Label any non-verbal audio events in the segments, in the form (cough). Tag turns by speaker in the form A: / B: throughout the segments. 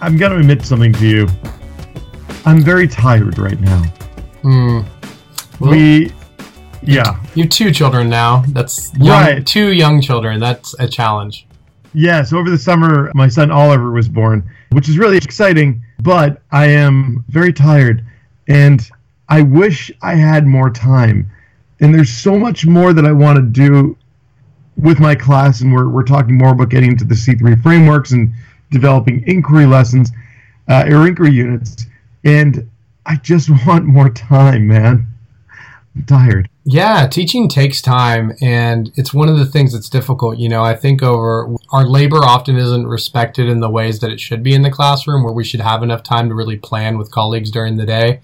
A: I'm going to admit something to you. I'm very tired right now.
B: Hmm.
A: Well, we, yeah.
B: You have two children now. That's young, right. two young children. That's a challenge.
A: Yes, over the summer, my son Oliver was born, which is really exciting, but I am very tired and I wish I had more time. And there's so much more that I want to do with my class, and we're, we're talking more about getting into the C3 frameworks and developing inquiry lessons uh, or inquiry units, and I just (laughs) want more time, man. I'm tired.
B: Yeah, teaching takes time, and it's one of the things that's difficult. You know, I think over our labor often isn't respected in the ways that it should be in the classroom, where we should have enough time to really plan with colleagues during the day.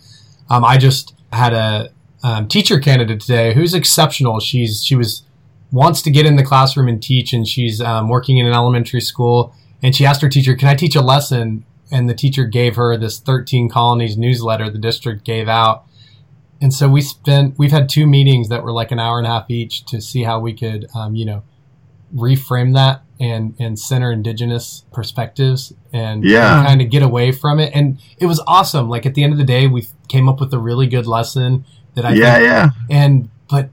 B: Um, I just had a um, teacher candidate today who's exceptional. She's she was wants to get in the classroom and teach, and she's um, working in an elementary school and she asked her teacher, "Can I teach a lesson?" And the teacher gave her this 13 colonies newsletter the district gave out. And so we spent we've had two meetings that were like an hour and a half each to see how we could um, you know reframe that and and center indigenous perspectives and,
A: yeah.
B: and kind of get away from it. And it was awesome. Like at the end of the day, we came up with a really good lesson that I
A: yeah
B: think,
A: yeah.
B: And but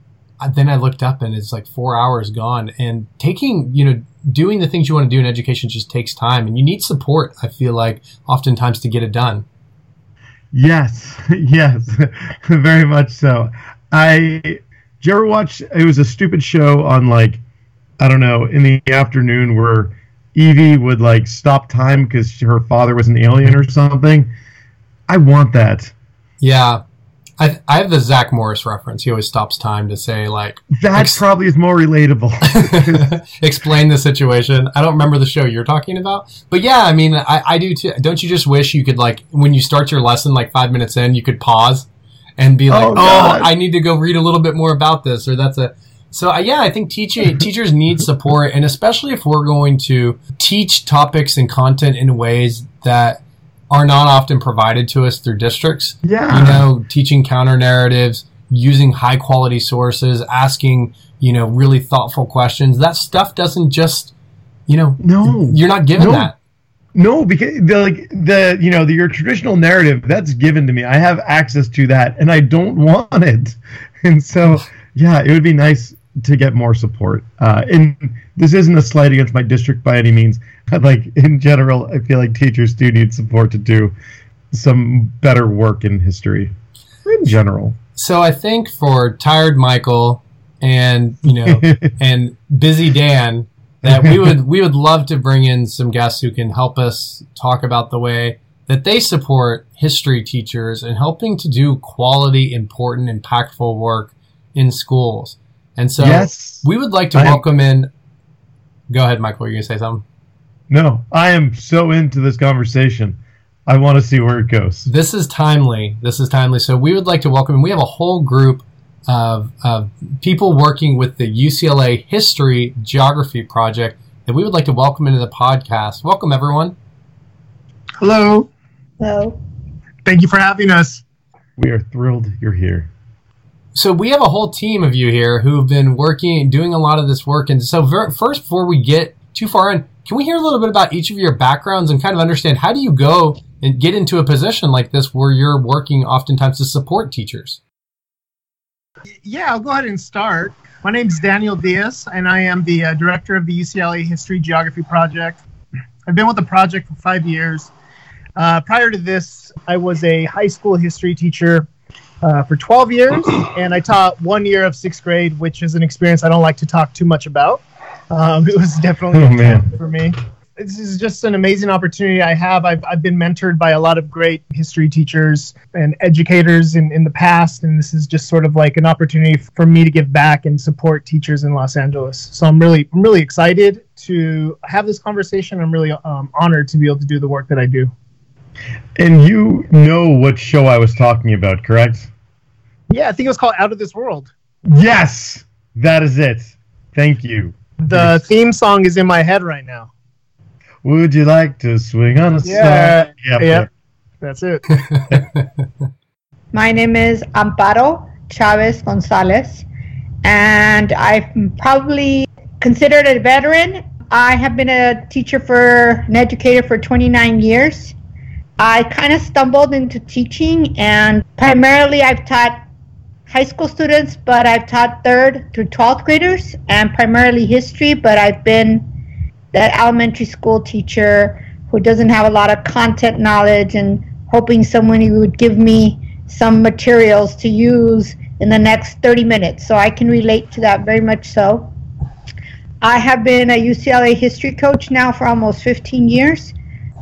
B: then I looked up and it's like four hours gone. And taking you know doing the things you want to do in education just takes time and you need support i feel like oftentimes to get it done.
A: Yes. (laughs) Yes. (laughs) Very much so. I did you ever watch it was a stupid show on like i don't know in the afternoon where evie would like stop time because her father was an alien or something? I want that.
B: Yeah I, I have the Zach Morris reference. He always stops time to say like
A: that ex- probably is more relatable. (laughs)
B: explain the situation. I don't remember the show you're talking about, but yeah, I mean, I, I do too. Don't you just wish you could like when you start your lesson, like five minutes in, you could pause and be like, "Oh, oh I need to go read a little bit more about this," or that's a. So uh, yeah, I think teaching (laughs) teachers need support, and especially if we're going to teach topics and content in ways that are not often provided to us through districts.
A: Yeah.
B: You know, teaching counter narratives, using high quality sources, asking, you know, really thoughtful questions. That stuff doesn't just, you know,
A: no,
B: you're not given
A: no.
B: that.
A: No, because the like the you know the your traditional narrative that's given to me. I have access to that, and I don't want it. (laughs) And so, yeah, it would be nice to get more support. Uh, and this isn't a slight against my district by any means. like in general, I feel like teachers do need support to do some better work in history in general.
B: So I think for tired Michael and you know (laughs) and busy Dan that we would we would love to bring in some guests who can help us talk about the way that they support history teachers and helping to do quality, important, impactful work in schools. And so
A: yes,
B: we would like to welcome in. Go ahead, Michael. You're gonna say something.
A: No, I am so into this conversation. I want to see where it goes.
B: This is timely. This is timely. So we would like to welcome. We have a whole group of, of people working with the UCLA History Geography Project that we would like to welcome into the podcast. Welcome, everyone.
C: Hello.
D: Hello.
C: Thank you for having us.
A: We are thrilled you're here.
B: So we have a whole team of you here who have been working, doing a lot of this work. And so first, before we get too far in, can we hear a little bit about each of your backgrounds and kind of understand how do you go and get into a position like this where you're working oftentimes to support teachers?
C: Yeah, I'll go ahead and start. My name is Daniel Diaz, and I am the uh, director of the UCLA History Geography Project. I've been with the project for five years. Uh, prior to this, I was a high school history teacher uh, for 12 years, (clears throat) and I taught one year of sixth grade, which is an experience I don't like to talk too much about. Um, (laughs) it was definitely
A: oh,
C: for me. This is just an amazing opportunity I have. I've, I've been mentored by a lot of great history teachers and educators in, in the past, and this is just sort of like an opportunity for me to give back and support teachers in Los Angeles. So I'm really, I'm really excited to have this conversation. I'm really um, honored to be able to do the work that I do.
A: And you know what show I was talking about, correct?
C: Yeah, I think it was called Out of This World.
A: Yes, that is it. Thank you.
C: The theme song is in my head right now.
A: Would you like to swing on a
C: Yeah.
A: star? Yep,
C: Yep. That's it. (laughs)
D: My name is Amparo Chavez Gonzalez, and I'm probably considered a veteran. I have been a teacher for an educator for 29 years. I kind of stumbled into teaching, and primarily I've taught high school students, but I've taught third through 12th graders, and primarily history. But I've been that elementary school teacher who doesn't have a lot of content knowledge and hoping someone would give me some materials to use in the next 30 minutes. So I can relate to that very much so. I have been a UCLA history coach now for almost 15 years,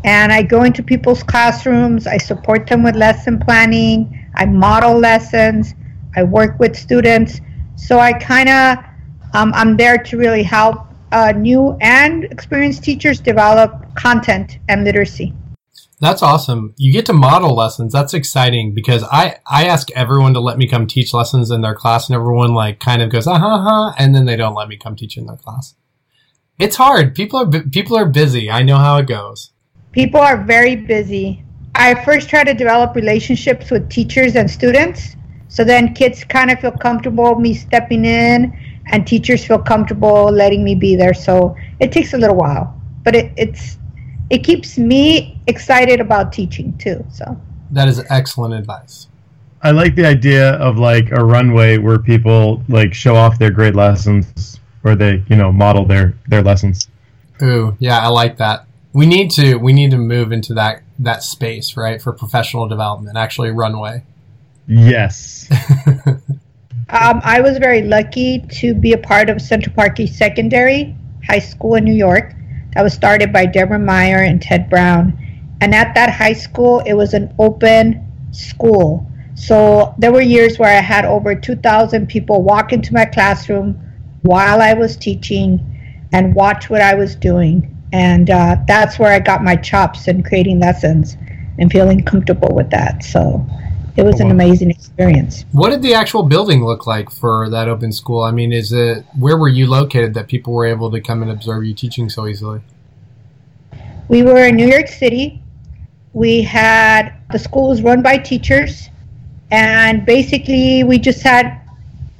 D: and I go into people's classrooms, I support them with lesson planning, I model lessons, I work with students. So I kind of, um, I'm there to really help uh, new and experienced teachers develop content and literacy.
B: That's awesome. You get to model lessons. That's exciting because I, I ask everyone to let me come teach lessons in their class and everyone like kind of goes, ha, and then they don't let me come teach in their class. It's hard. People are, people are busy. I know how it goes.
D: People are very busy. I first try to develop relationships with teachers and students. So then kids kind of feel comfortable me stepping in and teachers feel comfortable letting me be there. So it takes a little while, but it, it's, it keeps me excited about teaching too. So
B: That is excellent advice.
A: I like the idea of like a runway where people like show off their great lessons or they, you know, model their their lessons.
B: Ooh, yeah, I like that. We need to, we need to move into that, that space, right? For professional development, actually runway.
A: Yes. (laughs)
D: Um, I was very lucky to be a part of Central Park East Secondary High School in New York. That was started by Deborah Meier and Ted Brown. And at that high school, it was an open school. So there were years where I had over 2,000 people walk into my classroom while I was teaching and watch what I was doing. And uh, that's where I got my chops in creating lessons and feeling comfortable with that. So it was an amazing experience.
B: What did the actual building look like for that open school? I mean, is it where were you located that people were able to come and observe you teaching so easily?
D: We were in New York City. We had the school was run by teachers, and basically we just had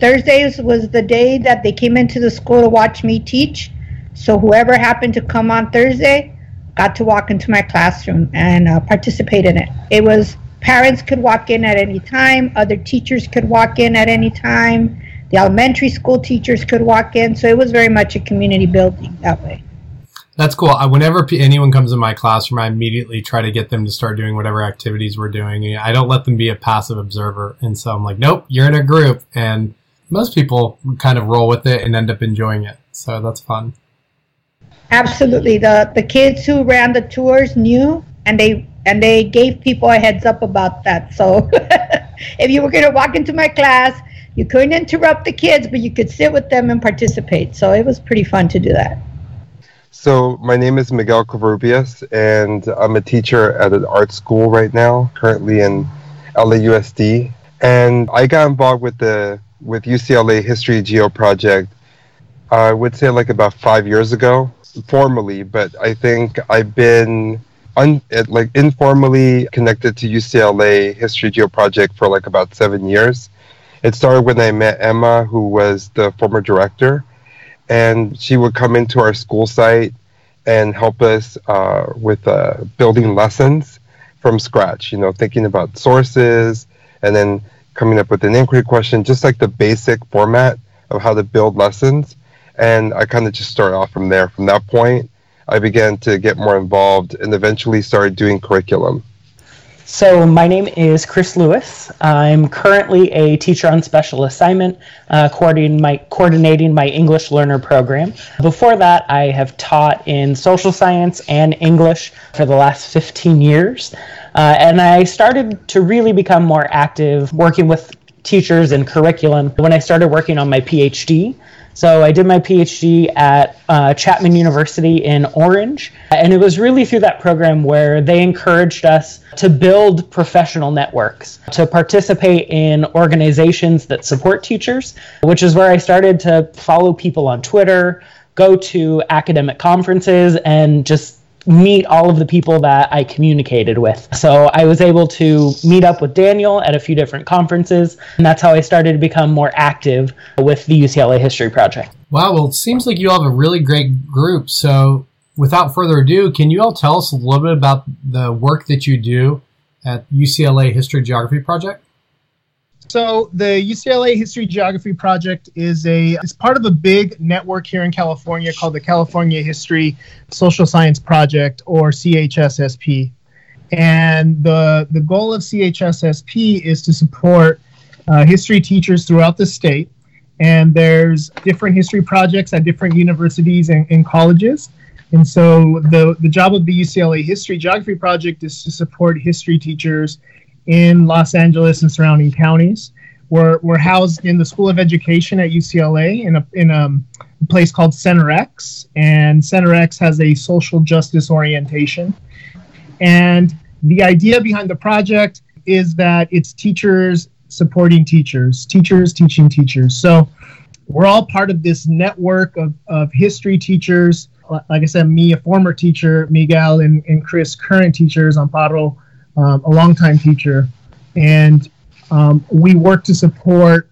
D: Thursdays was the day that they came into the school to watch me teach. So whoever happened to come on Thursday got to walk into my classroom and uh, participate in it. It was parents could walk in at any time, other teachers could walk in at any time. The elementary school teachers could walk in, so it was very much a community building that way.
B: That's cool. I, whenever p- anyone comes in my classroom, I immediately try to get them to start doing whatever activities we're doing. I don't let them be a passive observer. And so I'm like, nope, you're in a group. And most people kind of roll with it and end up enjoying it. So that's fun.
D: Absolutely. The the kids who ran the tours knew and they and they gave people a heads up about that. So (laughs) if you were going to walk into my class, you couldn't interrupt the kids, but you could sit with them and participate. So it was pretty fun to do that.
E: So my name is Miguel Covarrubias, and I'm a teacher at an art school right now, currently in LAUSD. And I got involved with the with UCLA History Geo project. I would say like about five years ago, formally, but I think I've been un, like informally connected to UCLA History Geo project for like about seven years. It started when I met Emma, who was the former director, and she would come into our school site and help us uh, with uh, building lessons from scratch. You know, thinking about sources and then coming up with an inquiry question, just like the basic format of how to build lessons. And I kind of just started off from there. From that point, I began to get more involved and eventually started doing curriculum.
F: So, my name is Chris Lewis. I'm currently a teacher on special assignment, uh, coordinating, my, coordinating my English learner program. Before that, I have taught in social science and English for the last 15 years. Uh, and I started to really become more active working with teachers and curriculum when I started working on my PhD. So I did my PhD at uh, Chapman University in Orange. And it was really through that program where they encouraged us to build professional networks, to participate in organizations that support teachers, which is where I started to follow people on Twitter, go to academic conferences, and just meet all of the people that I communicated with. So I was able to meet up with Daniel at a few different conferences, and that's how I started to become more active with the UCLA History Project.
B: Wow, well, it seems like you all have a really great group. So without further ado, can you all tell us a little bit about the work that you do at UCLA History Geography Project?
C: So the UCLA History Geography Project is a it's part of a big network here in California called the California History Social Science Project or CHSSP. And the the goal of CHSSP is to support uh, history teachers throughout the state. And there's different history projects at different universities and, and colleges. And so the, the job of the UCLA History Geography Project is to support history teachers in Los Angeles and surrounding counties. We're, we're housed in the School of Education at UCLA in a, in a place called Center X, and Center X has a social justice orientation. And the idea behind the project is that it's teachers supporting teachers, teachers teaching teachers. So we're all part of this network of, of history teachers. Like I said, me, a former teacher, Miguel, and, and Chris, current teachers, on Amparo, um, a longtime teacher, and um, we work to support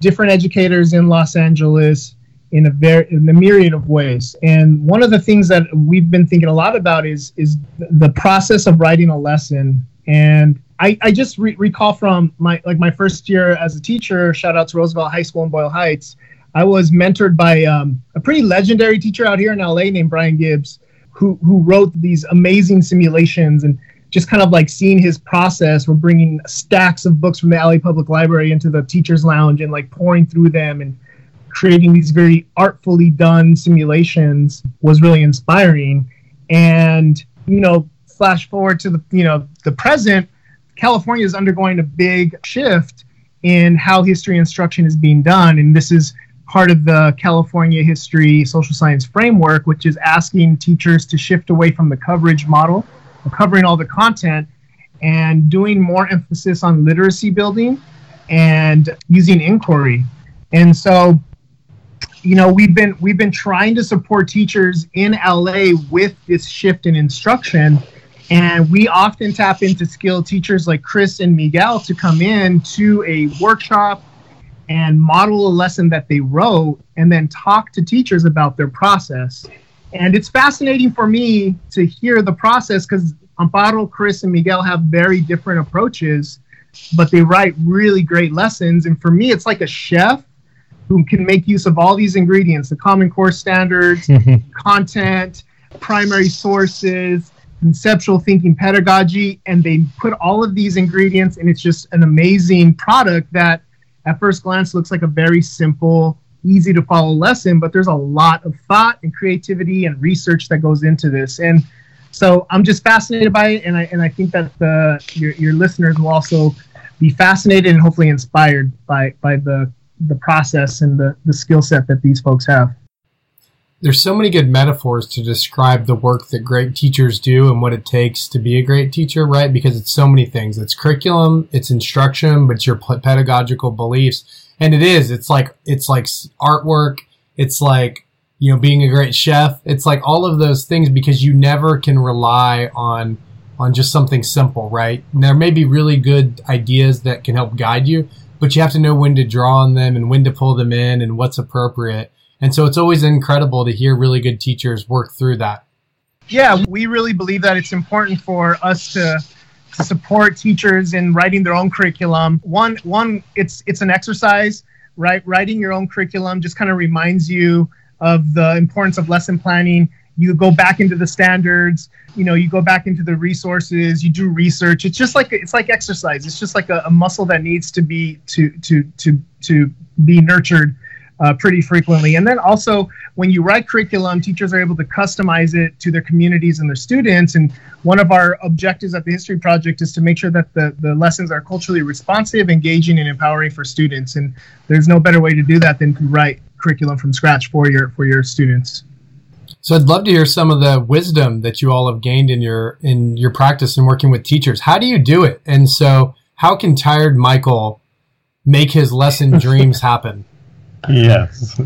C: different educators in Los Angeles in a very in a myriad of ways. And one of the things that we've been thinking a lot about is is the process of writing a lesson. And I, I just re- recall from my like my first year as a teacher. Shout out to Roosevelt High School in Boyle Heights. I was mentored by um, a pretty legendary teacher out here in LA named Brian Gibbs, who who wrote these amazing simulations and just kind of like seeing his process. We're bringing stacks of books from the LA Public Library into the teacher's lounge and like pouring through them and creating these very artfully done simulations was really inspiring. And, you know, flash forward to the, you know, the present, California is undergoing a big shift in how history instruction is being done. And this is part of the California History Social Science Framework, which is asking teachers to shift away from the coverage model covering all the content and doing more emphasis on literacy building and using inquiry. And so, you know, we've been we've been trying to support teachers in LA with this shift in instruction. And we often tap into skilled teachers like Chris and Miguel to come in to a workshop and model a lesson that they wrote and then talk to teachers about their process. And it's fascinating for me to hear the process because Amparo, Chris, and Miguel have very different approaches, but they write really great lessons. And for me, it's like a chef who can make use of all these ingredients the Common Core standards, (laughs) content, primary sources, conceptual thinking pedagogy, and they put all of these ingredients, and it's just an amazing product that at first glance looks like a very simple easy to follow lesson, but there's a lot of thought and creativity and research that goes into this. And so I'm just fascinated by it, and I and I think that the your, your listeners will also be fascinated and hopefully inspired by by the the process and the the skill set that these folks have.
B: There's so many good metaphors to describe the work that great teachers do and what it takes to be a great teacher, right? Because it's so many things. It's curriculum, it's instruction, but it's your pedagogical beliefs and it is. It's like it's like artwork. It's like you know being a great chef. It's like all of those things because you never can rely on on just something simple, right? And there may be really good ideas that can help guide you, but you have to know when to draw on them and when to pull them in and what's appropriate. And so it's always incredible to hear really good teachers work through that.
C: Yeah, we really believe that it's important for us to support teachers in writing their own curriculum. One, one, it's it's an exercise, right? Writing your own curriculum just kind of reminds you of the importance of lesson planning. You go back into the standards, you know, you go back into the resources, you do research. It's just like it's like exercise. It's just like a, a muscle that needs to be to to to to be nurtured uh, pretty frequently. And then also, when you write curriculum, teachers are able to customize it to their communities and their students. And one of our objectives at the History Project is to make sure that the, the lessons are culturally responsive, engaging, and empowering for students. And there's no better way to do that than to write curriculum from scratch for your for your students.
B: So I'd love to hear some of the wisdom that you all have gained in your in your practice and working with teachers. How do you do it? And so how can tired Michael make his lesson (laughs) dreams happen?
A: Yes.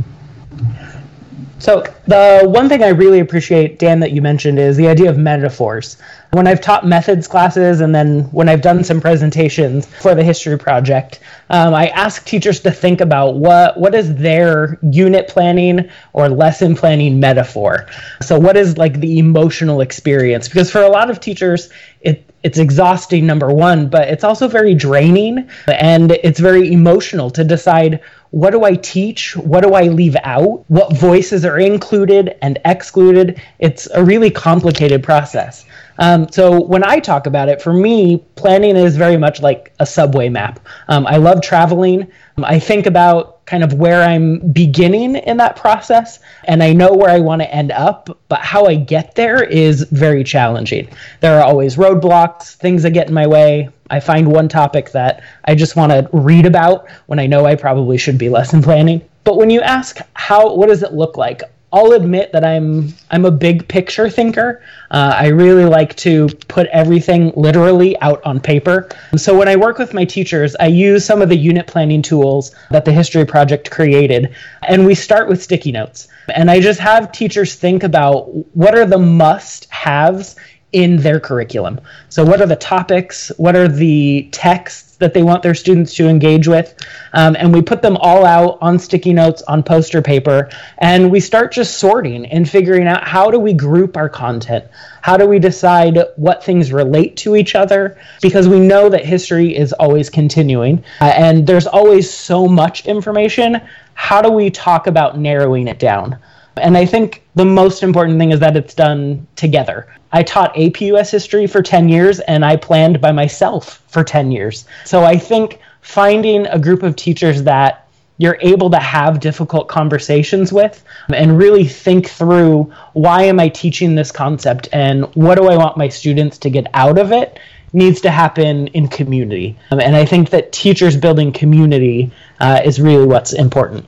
F: So, the one thing I really appreciate, Dan, that you mentioned is the idea of metaphors. When I've taught methods classes and then when I've done some presentations for the history project, um, I ask teachers to think about what, what is their unit planning or lesson planning metaphor. So, what is like the emotional experience? Because for a lot of teachers, it, it's exhausting, number one, but it's also very draining and it's very emotional to decide what do I teach? What do I leave out? What voices are included and excluded? It's a really complicated process. Um, so when I talk about it, for me, planning is very much like a subway map. Um, I love traveling. I think about kind of where I'm beginning in that process, and I know where I want to end up, but how I get there is very challenging. There are always roadblocks, things that get in my way. I find one topic that I just want to read about when I know I probably should be lesson planning. But when you ask how, what does it look like? I'll admit that I'm I'm a big picture thinker. Uh, I really like to put everything literally out on paper. So when I work with my teachers, I use some of the unit planning tools that the History Project created, and we start with sticky notes. And I just have teachers think about what are the must-haves in their curriculum. So, what are the topics? What are the texts that they want their students to engage with? Um, and we put them all out on sticky notes, on poster paper, and we start just sorting and figuring out how do we group our content? How do we decide what things relate to each other? Because we know that history is always continuing uh, and there's always so much information. How do we talk about narrowing it down? And I think the most important thing is that it's done together. I taught AP US history for 10 years and I planned by myself for 10 years. So I think finding a group of teachers that you're able to have difficult conversations with and really think through why am I teaching this concept and what do I want my students to get out of it needs to happen in community. and I think that teachers building community uh, is really what's important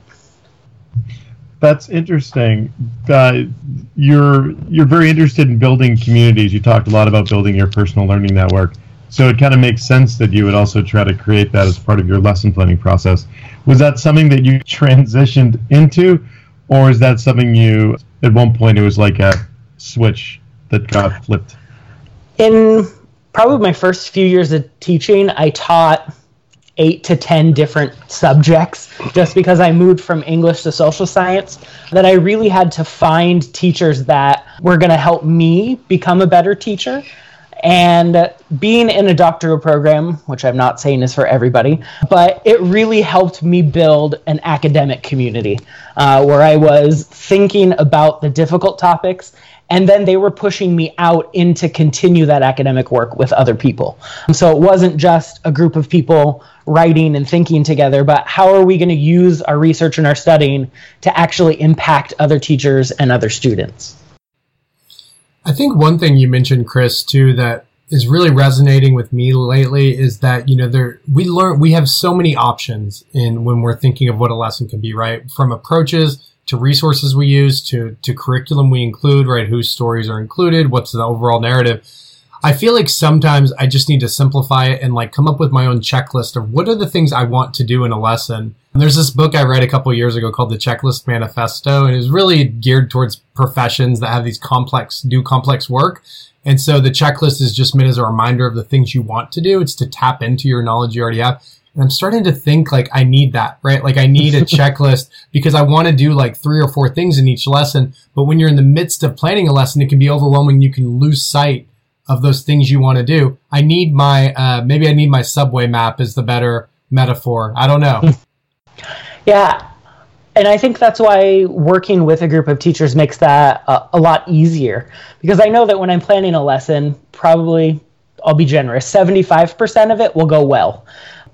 A: that's interesting. Uh, you're you're very interested in building communities. You talked a lot about building your personal learning network. So it kind of makes sense that you would also try to create that as part of your lesson planning process. Was that something that you (laughs) transitioned into, or is that something you at one point it was like a switch that got flipped?
F: In probably my first few years of teaching, I taught eight to 10 different subjects just because I moved from English to social science that I really had to find teachers that were going to help me become a better teacher. And being in a doctoral program, which I'm not saying is for everybody, but it really helped me build an academic community uh, where I was thinking about the difficult topics and then they were pushing me out in to continue that academic work with other people. So it wasn't just a group of people writing and thinking together, but how are we going to use our research and our studying to actually impact other teachers and other students?
B: I think one thing you mentioned, Chris, too, that is really resonating with me lately is that you know there we learn we have so many options in when we're thinking of what a lesson can be right? From approaches to resources we use to to curriculum we include right? Whose stories are included? What's the overall narrative I feel like sometimes I just need to simplify it and like come up with my own checklist of what are the things I want to do in a lesson. And there's this book I read a couple years ago called The Checklist Manifesto, and it's really geared towards professions that have these complex, do complex work. And so the checklist is just meant as a reminder of the things you want to do. It's to tap into your knowledge you already have. And I'm starting to think like I need that, right? Like I need a (laughs) checklist because I want to do like three or four things in each lesson. But when you're in the midst of planning a lesson, it can be overwhelming. You can lose sight of those things you want to do. I need my, uh, maybe I need my subway map is the better metaphor. I don't know. (laughs)
F: yeah. And I think that's why working with a group of teachers makes that a, a lot easier because I know that when I'm planning a lesson, probably I'll be generous, 75% of it will go well.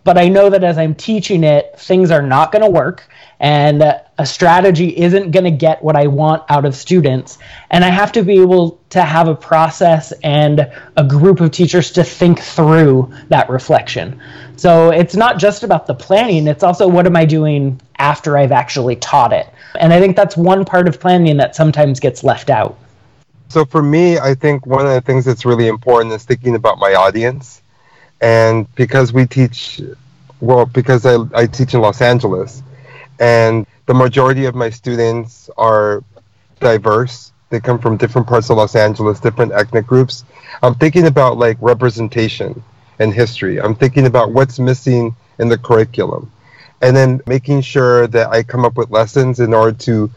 F: But I know that as I'm teaching it, things are not going to work and a strategy isn't going to get what I want out of students. And I have to be able to have a process and a group of teachers to think through that reflection. So it's not just about the planning, it's also what am I doing after I've actually taught it. And I think that's one part of planning that sometimes gets left out.
E: So for me, I think one of the things that's really important is thinking about my audience. And because we teach, well, because I, I teach in Los Angeles, and the majority of my students are diverse. They come from different parts of Los Angeles, different ethnic groups. I'm thinking about like representation and history. I'm thinking about what's missing in the curriculum. And then making sure that I come up with lessons in order to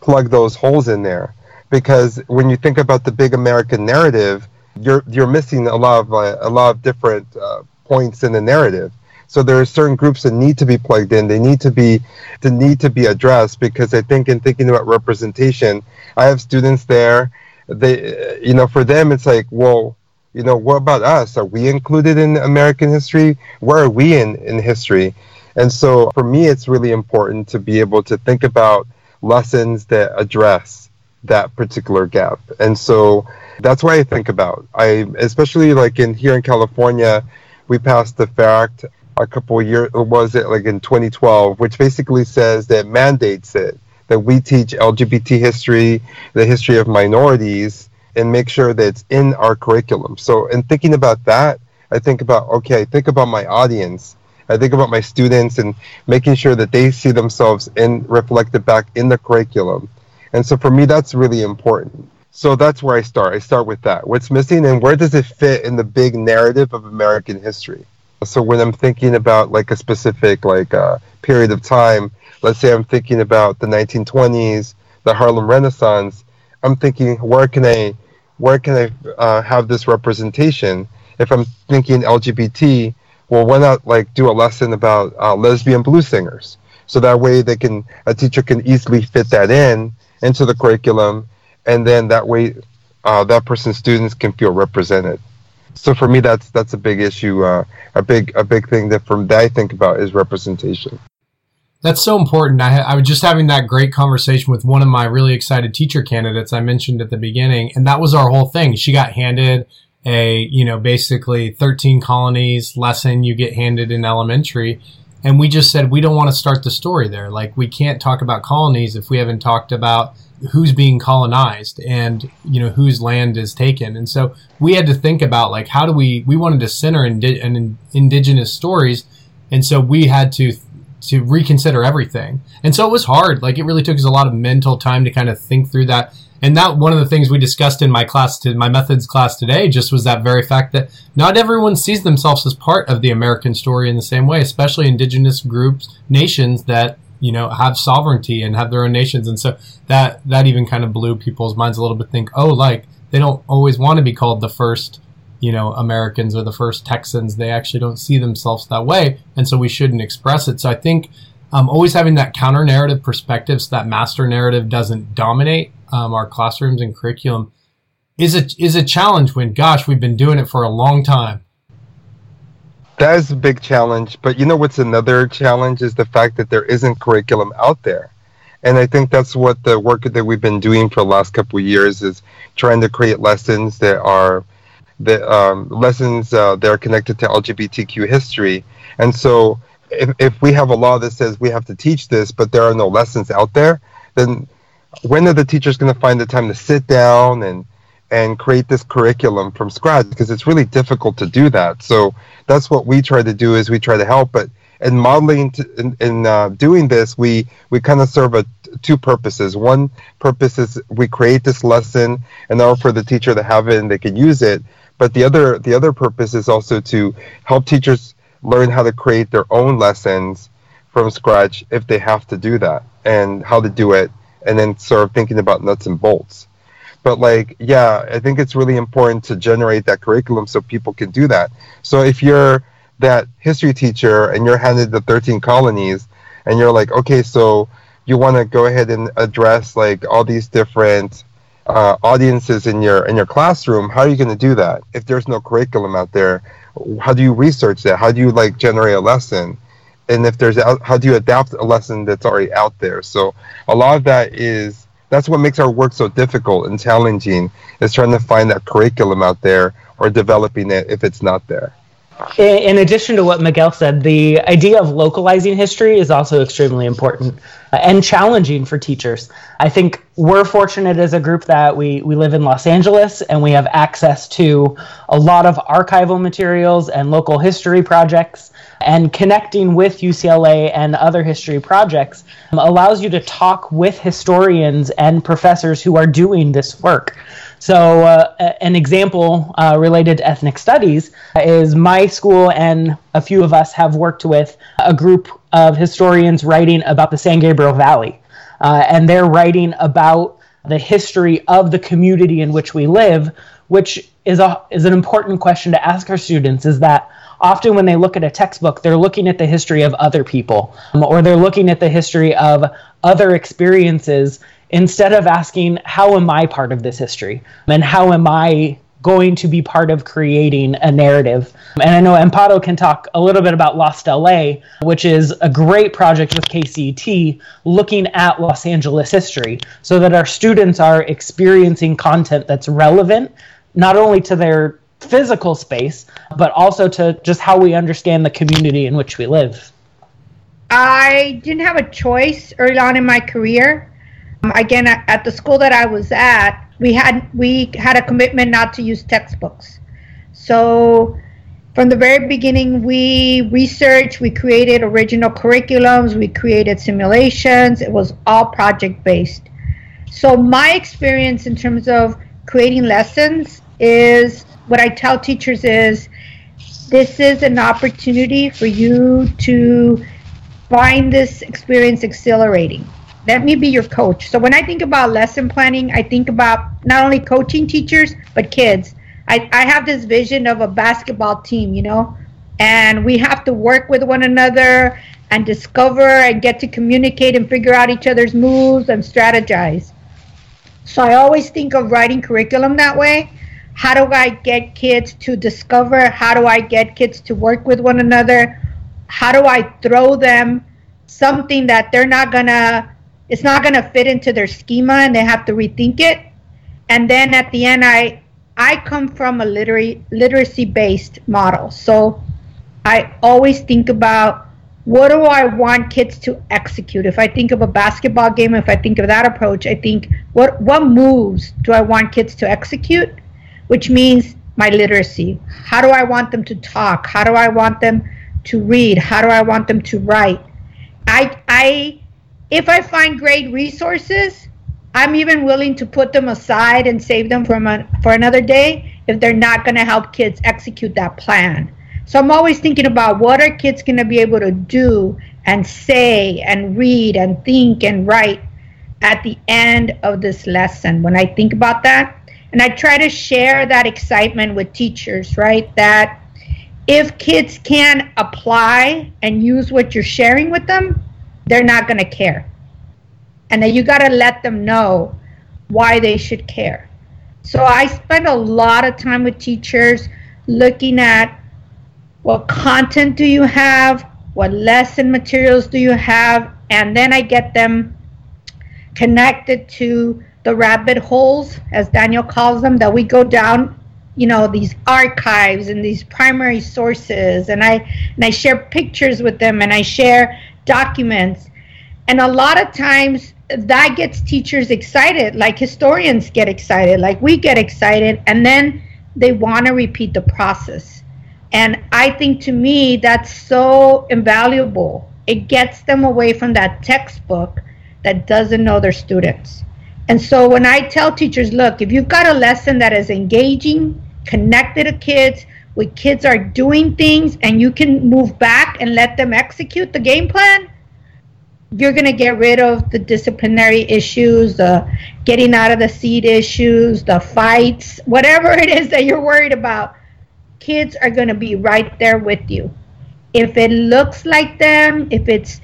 E: plug those holes in there because when you think about the big American narrative, you're you're missing a lot of uh, a lot of different uh, points in the narrative. So there are certain groups that need to be plugged in. They need to be to need to be addressed because I think in thinking about representation, I have students there. They uh, you know for them it's like well you know what about us? Are we included in American history? Where are we in in history? And so for me, it's really important to be able to think about lessons that address that particular gap. And so that's what I think about. I especially like in here in California, we passed the fact a couple of years was it like in 2012, which basically says that mandates it that we teach LGBT history, the history of minorities, and make sure that it's in our curriculum. So in thinking about that, I think about okay, I think about my audience. I think about my students and making sure that they see themselves in reflected back in the curriculum and so for me, that's really important. So that's where I start. I start with that. What's missing and where does it fit in the big narrative of American history? So when I'm thinking about like a specific like uh, period of time, let's say I'm thinking about the 1920s, the Harlem Renaissance, I'm thinking where can I where can I uh, have this representation? If I'm thinking LGBT, well, why not like do a lesson about uh, lesbian blues singers? So that way they can a teacher can easily fit that in into the curriculum, and then that way uh, that person's students can feel represented. So for me, that's that's a big issue. Uh, a big a big thing that from that I think about is representation.
B: That's so important. I, I was just having that great conversation with one of my really excited teacher candidates I mentioned at the beginning, and that was our whole thing. She got handed a, you know, basically 13 colonies lesson you get handed in elementary. And we just said we don't want to start the story there. Like we can't talk about colonies if we haven't talked about who's being colonized and you know whose land is taken. And so we had to think about like how do we we wanted to center indi- in indigenous stories, and so we had to to reconsider everything. And so it was hard. Like it really took us a lot of mental time to kind of think through that and that one of the things we discussed in my class to my methods class today just was that very fact that not everyone sees themselves as part of the American story in the same way, especially indigenous groups, nations that you know have sovereignty and have their own nations, and so that that even kind of blew people's minds a little bit. Think, oh, like they don't always want to be called the first you know Americans or the first Texans. They actually don't see themselves that way, and so we shouldn't express it. So I think um, always having that counter narrative perspective, so that master narrative doesn't dominate um, our classrooms and curriculum is a is a challenge when gosh we've been doing it for a long time.
E: That is a big challenge but you know what's another challenge is the fact that there isn't curriculum out there. And i think that's what the work that we've been doing for the last couple of years is trying to create lessons that are the um, lessons uh, that are connected to lgbtq history. And so if, if we have a law that says we have to teach this but there are no lessons out there then when are the teachers going to find the time to sit down and and create this curriculum from scratch? Because it's really difficult to do that. So that's what we try to do is we try to help but in modeling to, in, in uh, doing this we we kind of serve a two purposes. One purpose is we create this lesson in order for the teacher to have it and they can use it but the other the other purpose is also to help teachers learn how to create their own lessons from scratch if they have to do that and how to do it and then sort of thinking about nuts and bolts. But like, yeah, I think it's really important to generate that curriculum so people can do that. So if you're that history teacher and you're handed the 13 colonies and you're like, okay, so you want to go ahead and address like all these different uh, audiences in your in your classroom, how are you going to do that if there's no curriculum out there? How do you research that? How do you like generate a lesson? And if there's how do you adapt a lesson that's already out there? So a lot of that is that's what makes our work so difficult and challenging is trying to find that curriculum out there or developing it if it's not there
F: in addition to what Miguel said, the idea of localizing history is also extremely important uh, and challenging for teachers. I think we're fortunate as a group that we, we live in Los Angeles and we have access to a lot of archival materials and local history projects. And connecting with UCLA and other history projects um, allows you to talk with historians and professors who are doing this work. So, uh, an example uh, related to ethnic studies is my school and a few of us have worked with a group of historians writing about the San Gabriel Valley. Uh, and they're writing about the history of the community in which we live, which is, a, is an important question to ask our students is that often when they look at a textbook, they're looking at the history of other people um, or they're looking at the history of other experiences instead of asking, how am I part of this history? And how am I going to be part of creating a narrative. And I know Amparo can talk a little bit about Lost LA, which is a great project with KCET looking at Los Angeles history so that our students are experiencing content that's relevant not only to their physical space, but also to just how we understand the community in which we live.
D: I didn't have a choice early on in my career Um, again, at the school that I was at, we had we had a commitment not to use textbooks. So from the very beginning, we researched, we created original curriculums, we created simulations. It was all project based. So my experience in terms of creating lessons is what I tell teachers is this is an opportunity for you to find this experience exhilarating let me be your coach. So when I think about lesson planning, I think about not only coaching teachers, but kids. I, I have this vision of a basketball team, you know, and we have to work with one another and discover and get to communicate and figure out each other's moves and strategize. So I always think of writing curriculum that way. How do I get kids to discover? How do I get kids to work with one another? How do I throw them something that they're not going to it's not going to fit into their schema and they have to rethink it. And then at the end, I I come from a literary literacy based model, so I always think about what do I want kids to execute. If I think of a basketball game, if I think of that approach, I think what what moves do I want kids to execute, which means my literacy. How do I want them to talk? How do I want them to read? How do I want them to write? I I if I find great resources, I'm even willing to put them aside and save them for, a, for another day if they're not going to help kids execute that plan. So I'm always thinking about what are kids going to be able to do and say and read and think and write at the end of this lesson when I think about that. And I try to share that excitement with teachers, right? That if kids can apply and use what you're sharing with them, they're not going to care. And then you got to let them know why they should care. So I spend a lot of time with teachers looking at what content do you have, what lesson materials do you have, and then I get them connected to the rabbit holes, as Daniel calls them, that we go down, you know, these archives and these primary sources, and I and I share pictures with them, and I share documents. And a lot of times that gets teachers excited, like historians get excited, like we get excited, and then they want to repeat the process. And I think to me, that's so invaluable. It gets them away from that textbook that doesn't know their students. And so when I tell teachers, look, if you've got a lesson that is engaging, connected to kids, where kids are doing things, and you can move back and let them execute the game plan, you're going to get rid of the disciplinary issues, the getting out of the seat issues, the fights, whatever (laughs) it is that you're worried about. Kids are going to be right there with you. If it looks like them, if it's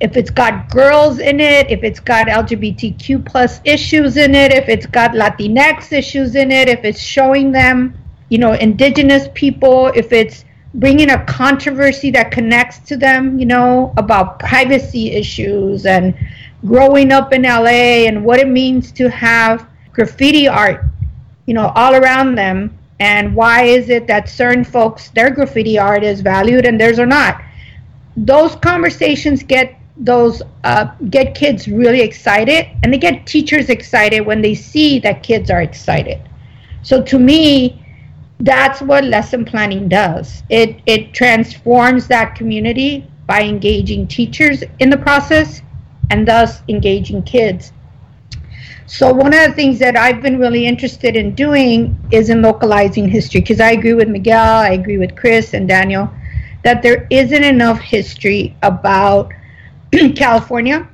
D: if it's got girls in it, if it's got LGBTQ plus issues in it, if it's got Latinx issues in it, if it's showing them, you know, indigenous people, if it's bringing a controversy that connects to them, you know, about privacy issues and growing up in LA and what it means to have graffiti art, you know, all around them. And why is it that certain folks, their graffiti art is valued and theirs are not? Those conversations get those uh, get kids really excited and they get teachers excited when they see that kids are excited so to me that's what lesson planning does. It it transforms that community by engaging teachers in the process and thus engaging kids. So one of the things that i've been really interested in doing is in localizing history because i agree with miguel i agree with chris and daniel that there isn't enough history about (clears throat) California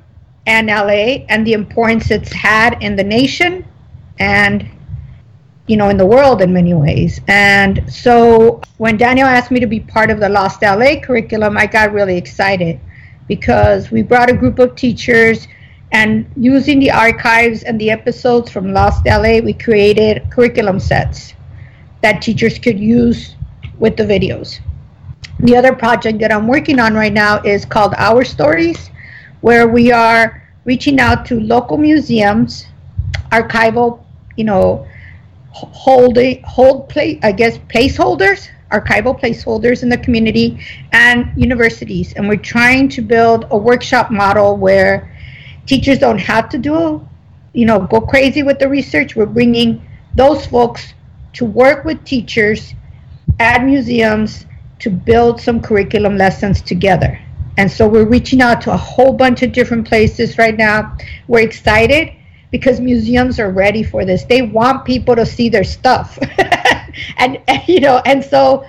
D: and LA and the importance it's had in the nation and you know in the world in many ways. And so when Daniel asked me to be part of the Lost LA curriculum, I got really excited because we brought a group of teachers and using the archives and the episodes from Lost LA, we created curriculum sets that teachers could use with the videos. The other project that I'm working on right now is called Our Stories, where we are reaching out to local museums, archival, you know, holding hold play I guess placeholders, archival placeholders in the community, and universities. And we're trying to build a workshop model where teachers don't have to do, you know, go crazy with the research. We're bringing those folks to work with teachers at museums to build some curriculum lessons together. And so we're reaching out to a whole bunch of different places right now. We're excited because museums are ready for this. They want people to see their stuff. (laughs) and, and, you know, and so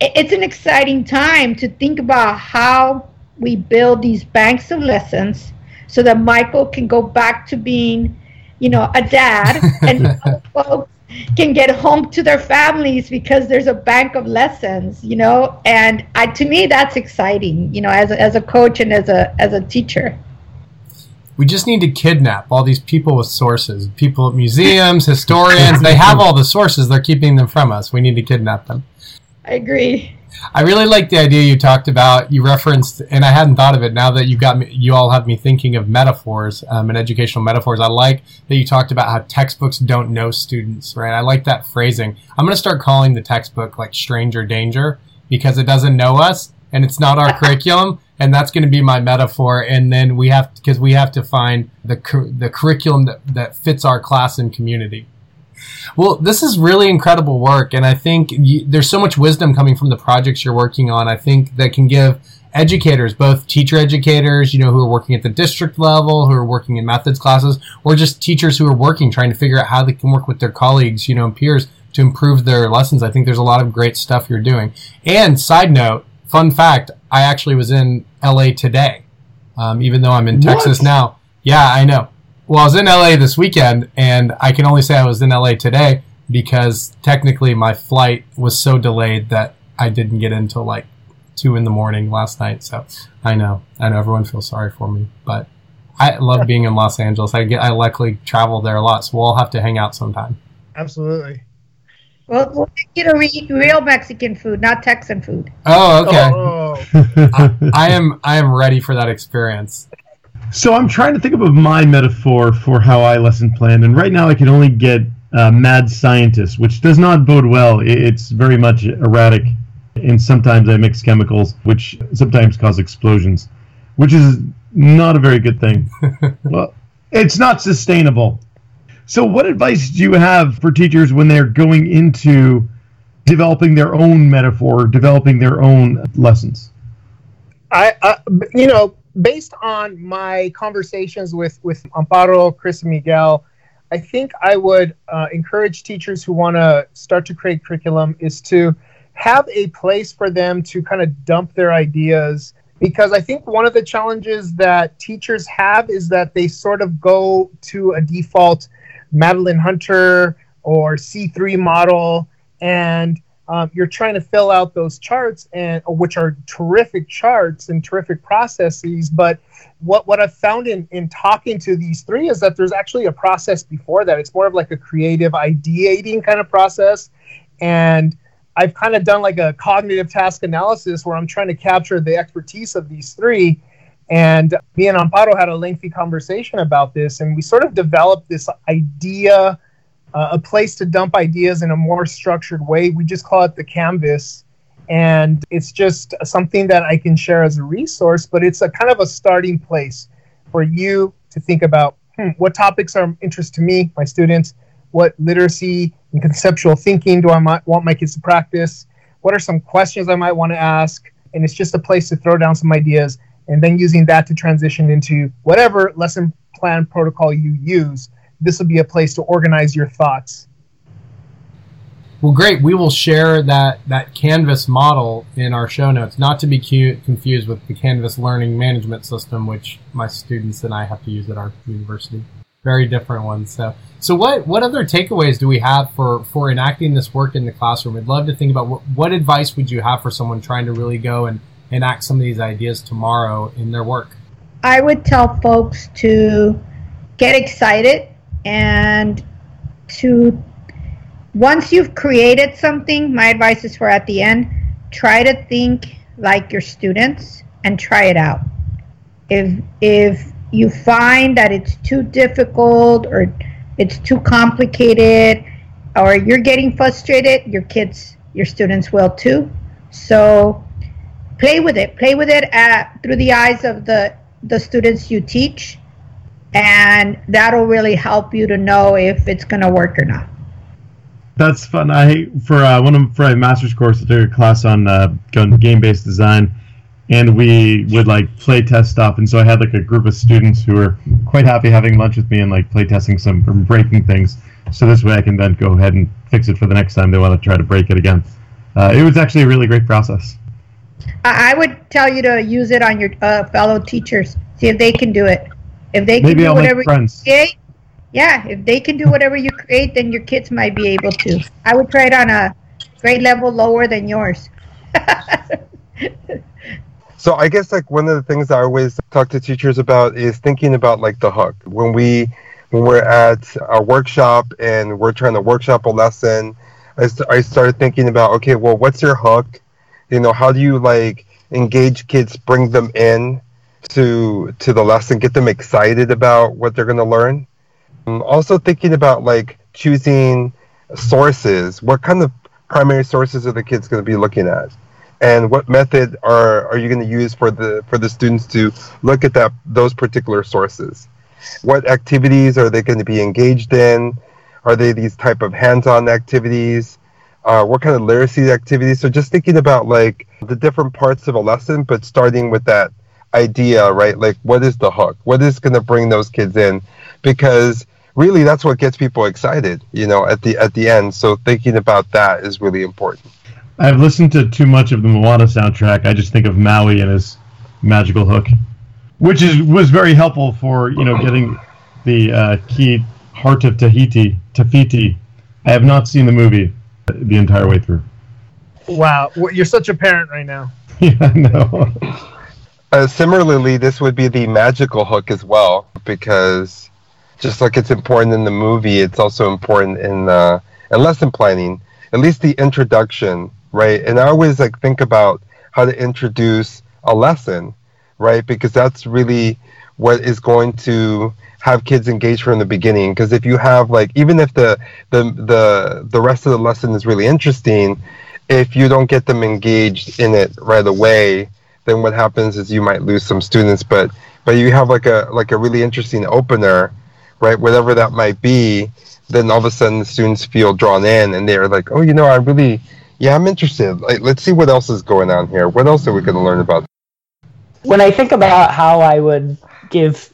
D: it's an exciting time to think about how we build these banks of lessons so that Michael can go back to being, you know, a dad (laughs) and folks can get home to their families because there's a bank of lessons, you know, and I, to me that's exciting, you know, as a, as a coach and as a as a teacher.
B: We just need to kidnap all these people with sources, people at museums, historians. they have all the sources; they're keeping them from us. We need to kidnap them.
D: I agree.
B: I really like the idea you talked about. You referenced, and I hadn't thought of it. Now that you got me, you all have me thinking of metaphors um, and educational metaphors. I like that you talked about how textbooks don't know students. Right? I like that phrasing. I'm going to start calling the textbook like stranger danger because it doesn't know us and it's not our (laughs) curriculum. And that's going to be my metaphor. And then we have because we have to find the the curriculum that, that fits our class and community. Well, this is really incredible work, and I think there's so much wisdom coming from the projects you're working on. I think that can give educators, both teacher educators, you know, who are working at the district level, who are working in methods classes, or just teachers who are working trying to figure out how they can work with their colleagues, you know, and peers to improve their lessons. I think there's a lot of great stuff you're doing. And side note, fun fact, I actually was in LA today, um, even though I'm in what? Texas now. Yeah, I know. Well, I was in LA this weekend, and I can only say I was in LA today because technically my flight was so delayed that I didn't get in until like two in the morning last night. So I know, I know everyone feels sorry for me, but I love being in Los Angeles. I get, I luckily travel there a lot, so we'll all have to hang out sometime.
C: Absolutely.
D: Well, we'll get to eat real Mexican food, not Texan food.
B: Oh, okay. Oh. I, I am I am ready for that experience.
A: So I'm trying to think of my metaphor for how I lesson plan, and right now I can only get uh, mad scientist, which does not bode well. It's very much erratic, and sometimes I mix chemicals, which sometimes cause explosions, which is not a very good thing. (laughs) well, it's not sustainable. So, what advice do you have for teachers when they're going into developing their own metaphor, developing their own lessons?
C: I, I you know, based on my conversations with with Amparo, Chris, and Miguel, I think I would uh, encourage teachers who want to start to create curriculum is to have a place for them to kind of dump their ideas because I think one of the challenges that teachers have is that they sort of go to a default Madeline Hunter or C3 model and um, you're trying to fill out those charts and which are terrific charts and terrific processes but what what i've found in in talking to these three is that there's actually a process before that it's more of like a creative ideating kind of process and I've kind of done like a cognitive task analysis where I'm trying to capture the expertise of these three. And me and Amparo had a lengthy conversation about this, and we sort of developed this idea, uh, a place to dump ideas in a more structured way. We just call it the canvas. And it's just something that I can share as a resource, but it's a kind of a starting place for you to think about hmm, what topics are of interest to me, my students, what literacy and conceptual thinking do I might want my kids to practice? What are some questions I might want to ask? And it's just a place to throw down some ideas and then using that to transition into whatever lesson plan protocol you use. This will be a place to organize your thoughts.
B: Well, great. We will share that, that Canvas model in our show notes, not to be confused with the Canvas Learning Management System, which my students and I have to use at our university. Very different ones. So, so what, what other takeaways do we have for, for enacting this work in the classroom? We'd love to think about what, what advice would you have for someone trying to really go and enact some of these ideas tomorrow in their work?
D: I would tell folks to get excited and to once you've created something, my advice is for at the end, try to think like your students and try it out. If if you find that it's too difficult or it's too complicated or you're getting frustrated, your kids, your students will too. So play with it. Play with it at, through the eyes of the the students you teach and that'll really help you to know if it's going to work or not
A: that's fun. I for uh, one of for a master's course, I took a class on uh, game based design, and we would like play test stuff. And so I had like a group of students who were quite happy having lunch with me and like play testing some breaking things. So this way I can then go ahead and fix it for the next time they want to try to break it again. Uh, it was actually a really great process.
D: I would tell you to use it on your uh, fellow teachers. See if they can do it. If they can
A: Maybe
D: do
A: I'll
D: whatever
A: make friends.
D: you create, yeah, if they can do whatever you create, then your kids might be able to. I would try it on a grade level lower than yours. (laughs)
E: So I guess like one of the things I always talk to teachers about is thinking about like the hook. When we when we're at a workshop and we're trying to workshop a lesson, I, st- I started thinking about okay, well, what's your hook? You know, how do you like engage kids, bring them in to to the lesson, get them excited about what they're going to learn? Um, also thinking about like choosing sources. What kind of primary sources are the kids going to be looking at? and what method are, are you going to use for the for the students to look at that those particular sources what activities are they going to be engaged in are they these type of hands-on activities uh, what kind of literacy activities. So just thinking about like the different parts of a lesson but starting with that idea right? Like what is the hook? What is going to bring those kids in? Because really that's what gets people excited you know at the at the end. So thinking about that is really important.
A: I've listened to too much of the Moana soundtrack. I just think of Maui and his magical hook, which is was very helpful for you know getting the uh, key heart of Tahiti, Te Fiti. I have not seen the movie the entire way through.
C: Wow, you're such a parent right now. (laughs)
A: Yeah, I know.
E: Uh, similarly, this would be the magical hook as well, because just like it's important in the movie, it's also important in uh, in lesson planning. At least the introduction, right? And I always like think about how to introduce a lesson, right? Because that's really what is going to have kids engaged from the beginning. Because if you have like, even if the the the the rest of the lesson is really interesting, if you don't get them engaged in it right away, then what happens is you might lose some students. But but you have like a like a really interesting opener, right? Whatever that might be, then all of a sudden the students feel drawn in and they're like, oh, you know, I really, yeah, I'm interested. Like, let's see what else is going on here. What else are we going to learn about?
F: when I think about how I would give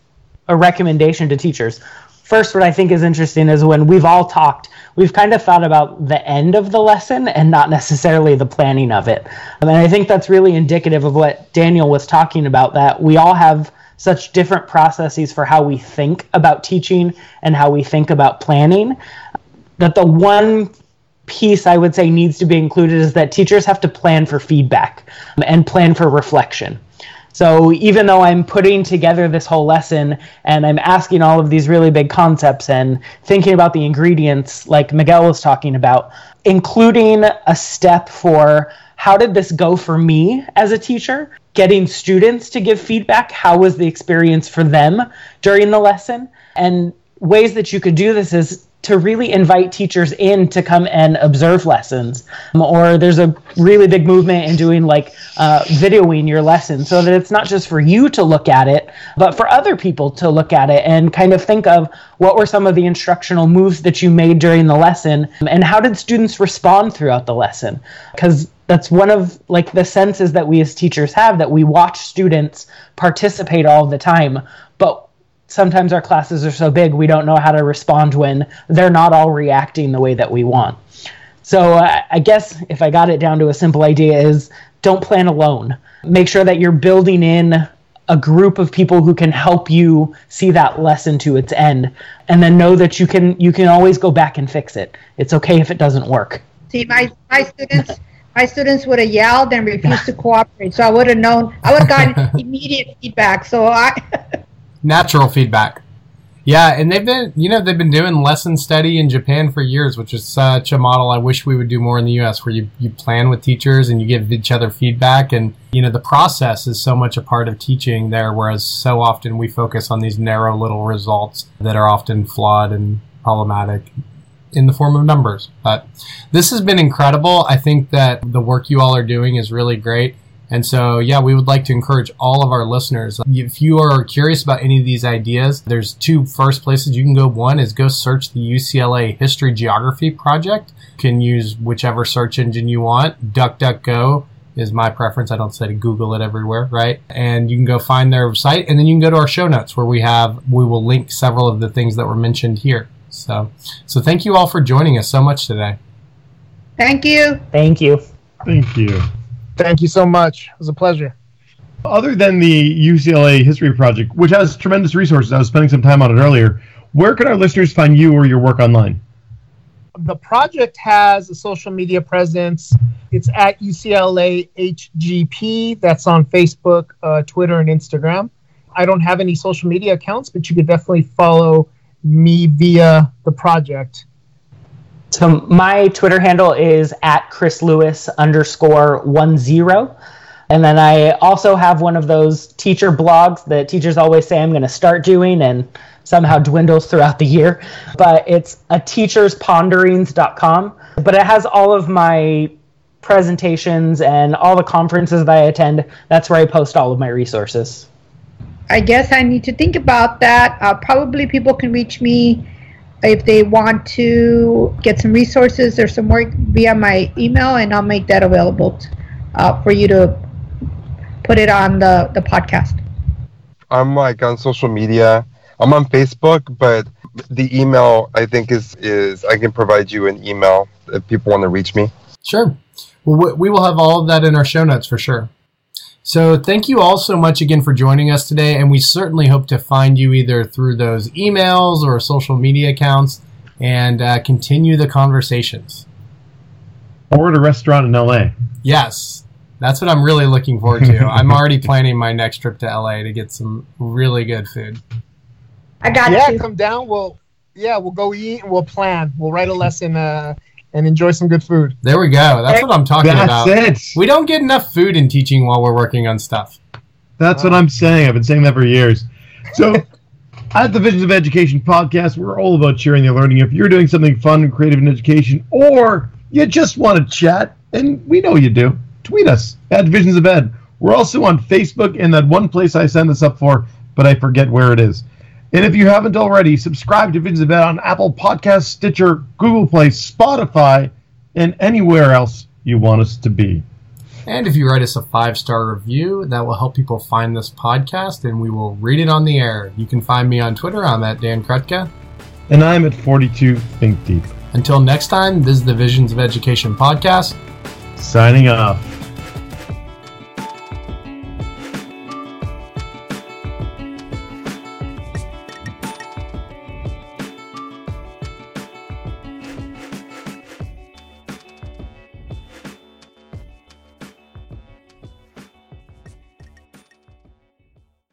F: a recommendation to teachers, first, what I think is interesting is when we've all talked, we've kind of thought about the end of the lesson and not necessarily the planning of it. And I think that's really indicative of what Daniel was talking about that we all have such different processes for how we think about teaching and how we think about planning. That the one piece I would say needs to be included is that teachers have to plan for feedback and plan for reflection. So even though I'm putting together this whole lesson and I'm asking all of these really big concepts and thinking about the ingredients, like Miguel was talking about, including a step for how did this go for me as a teacher? Getting students to give feedback. How was the experience for them during the lesson? And ways that you could do this is to really invite teachers in to come and observe lessons. Um, or there's a really big movement in doing like uh, videoing your lesson so that it's not just for you to look at it, but for other people to look at it and kind of think of what were some of the instructional moves that you made during the lesson and how did students respond throughout the lesson. Because that's one of like the senses that we as teachers have that we watch students participate all the time but sometimes our classes are so big we don't know how to respond when they're not all reacting the way that we want. So uh, I guess if I got it down to a simple idea is don't plan alone. Make sure that you're building in a group of people who can help you see that lesson to its end and then know that you can you can always go back and fix it. It's okay if it doesn't work.
D: See, my, my students, my students would have yelled and refused to cooperate. So I would have known, I would have gotten (laughs) immediate feedback. So I, (laughs)
B: Natural feedback. Yeah, and they've been, you know, they've been doing lesson study in Japan for years, which is such a model I wish we would do more in the U.S., where you, you plan with teachers and you give each other feedback. And, you know, the process is so much a part of teaching there, whereas so often we focus on these narrow little results that are often flawed and problematic in the form of numbers. But this has been incredible. I think that the work you all are doing is really great. And so, yeah, we would like to encourage all of our listeners. If you are curious about any of these ideas, there's two first places you can go. One is go search the UCLA History Geography Project. You can use whichever search engine you want. DuckDuckGo is my preference. I don't say to Google it everywhere, right? And you can go find their site, and then you can go to our show notes where we have we will link several of the things that were mentioned here. So, so thank you all for joining us so much today.
D: thank you.
F: Thank you.
A: Thank you.
C: Thank you so much. It was a pleasure.
A: Other than the UCLA History Project, which has tremendous resources, I was spending some time on it earlier. Where can our listeners find you or your work online?
C: The project has a social media presence. It's at UCLA HGP. That's on Facebook, uh, Twitter, and Instagram. I don't have any social media accounts, but you could definitely follow me via the project.
F: So my Twitter handle is at Chris Lewis underscore one zero. And then I also have one of those teacher blogs that teachers always say I'm going to start doing and somehow dwindles throughout the year. But it's a teachersponderings.com. But it has all of my presentations and all the conferences that I attend. That's where I post all of my resources.
D: I guess I need to think about that. Uh, probably people can reach me if they want to get some resources or some work via my email, and I'll make that available t- uh, for you to put it on the, the podcast.
E: I'm like on social media. I'm on Facebook, but the email I think is is I can provide you an email if people want to reach me.
B: Sure. Well, we- we will have all of that in our show notes for sure. So, thank you all so much again for joining us today, and we certainly hope to find you either through those emails or social media accounts and uh, continue the conversations.
A: Or at a restaurant in LA.
B: Yes, that's what I'm really looking forward to. I'm already (laughs) planning my next trip to LA to get some really good food.
D: I got
C: yeah,
D: you.
C: come down. We'll yeah, we'll go eat and we'll plan. We'll write a lesson uh, and enjoy some good food.
B: There we go. That's what I'm talking
A: That's
B: about.
A: it.
B: We don't get enough food in teaching while we're working on stuff.
A: That's what I'm saying. I've been saying that for years. So, (laughs) at the Visions of Education podcast, we're all about sharing the learning. If you're doing something fun and creative in education, or you just want to chat, and we know you do, tweet us at Visions of Ed. We're also on Facebook and that one place I send this up for, but I forget where it is. And if you haven't already, subscribe to Visions of Ed on Apple Podcasts, Stitcher, Google Play, Spotify, and anywhere else you want us to be.
B: And if you write us a five star review, that will help people find this podcast and we will read it on the air. You can find me on Twitter. I'm at Dan Krutka.
A: And I'm at 42 Think Deep.
B: Until next time, this is the Visions of Education podcast.
A: Signing off.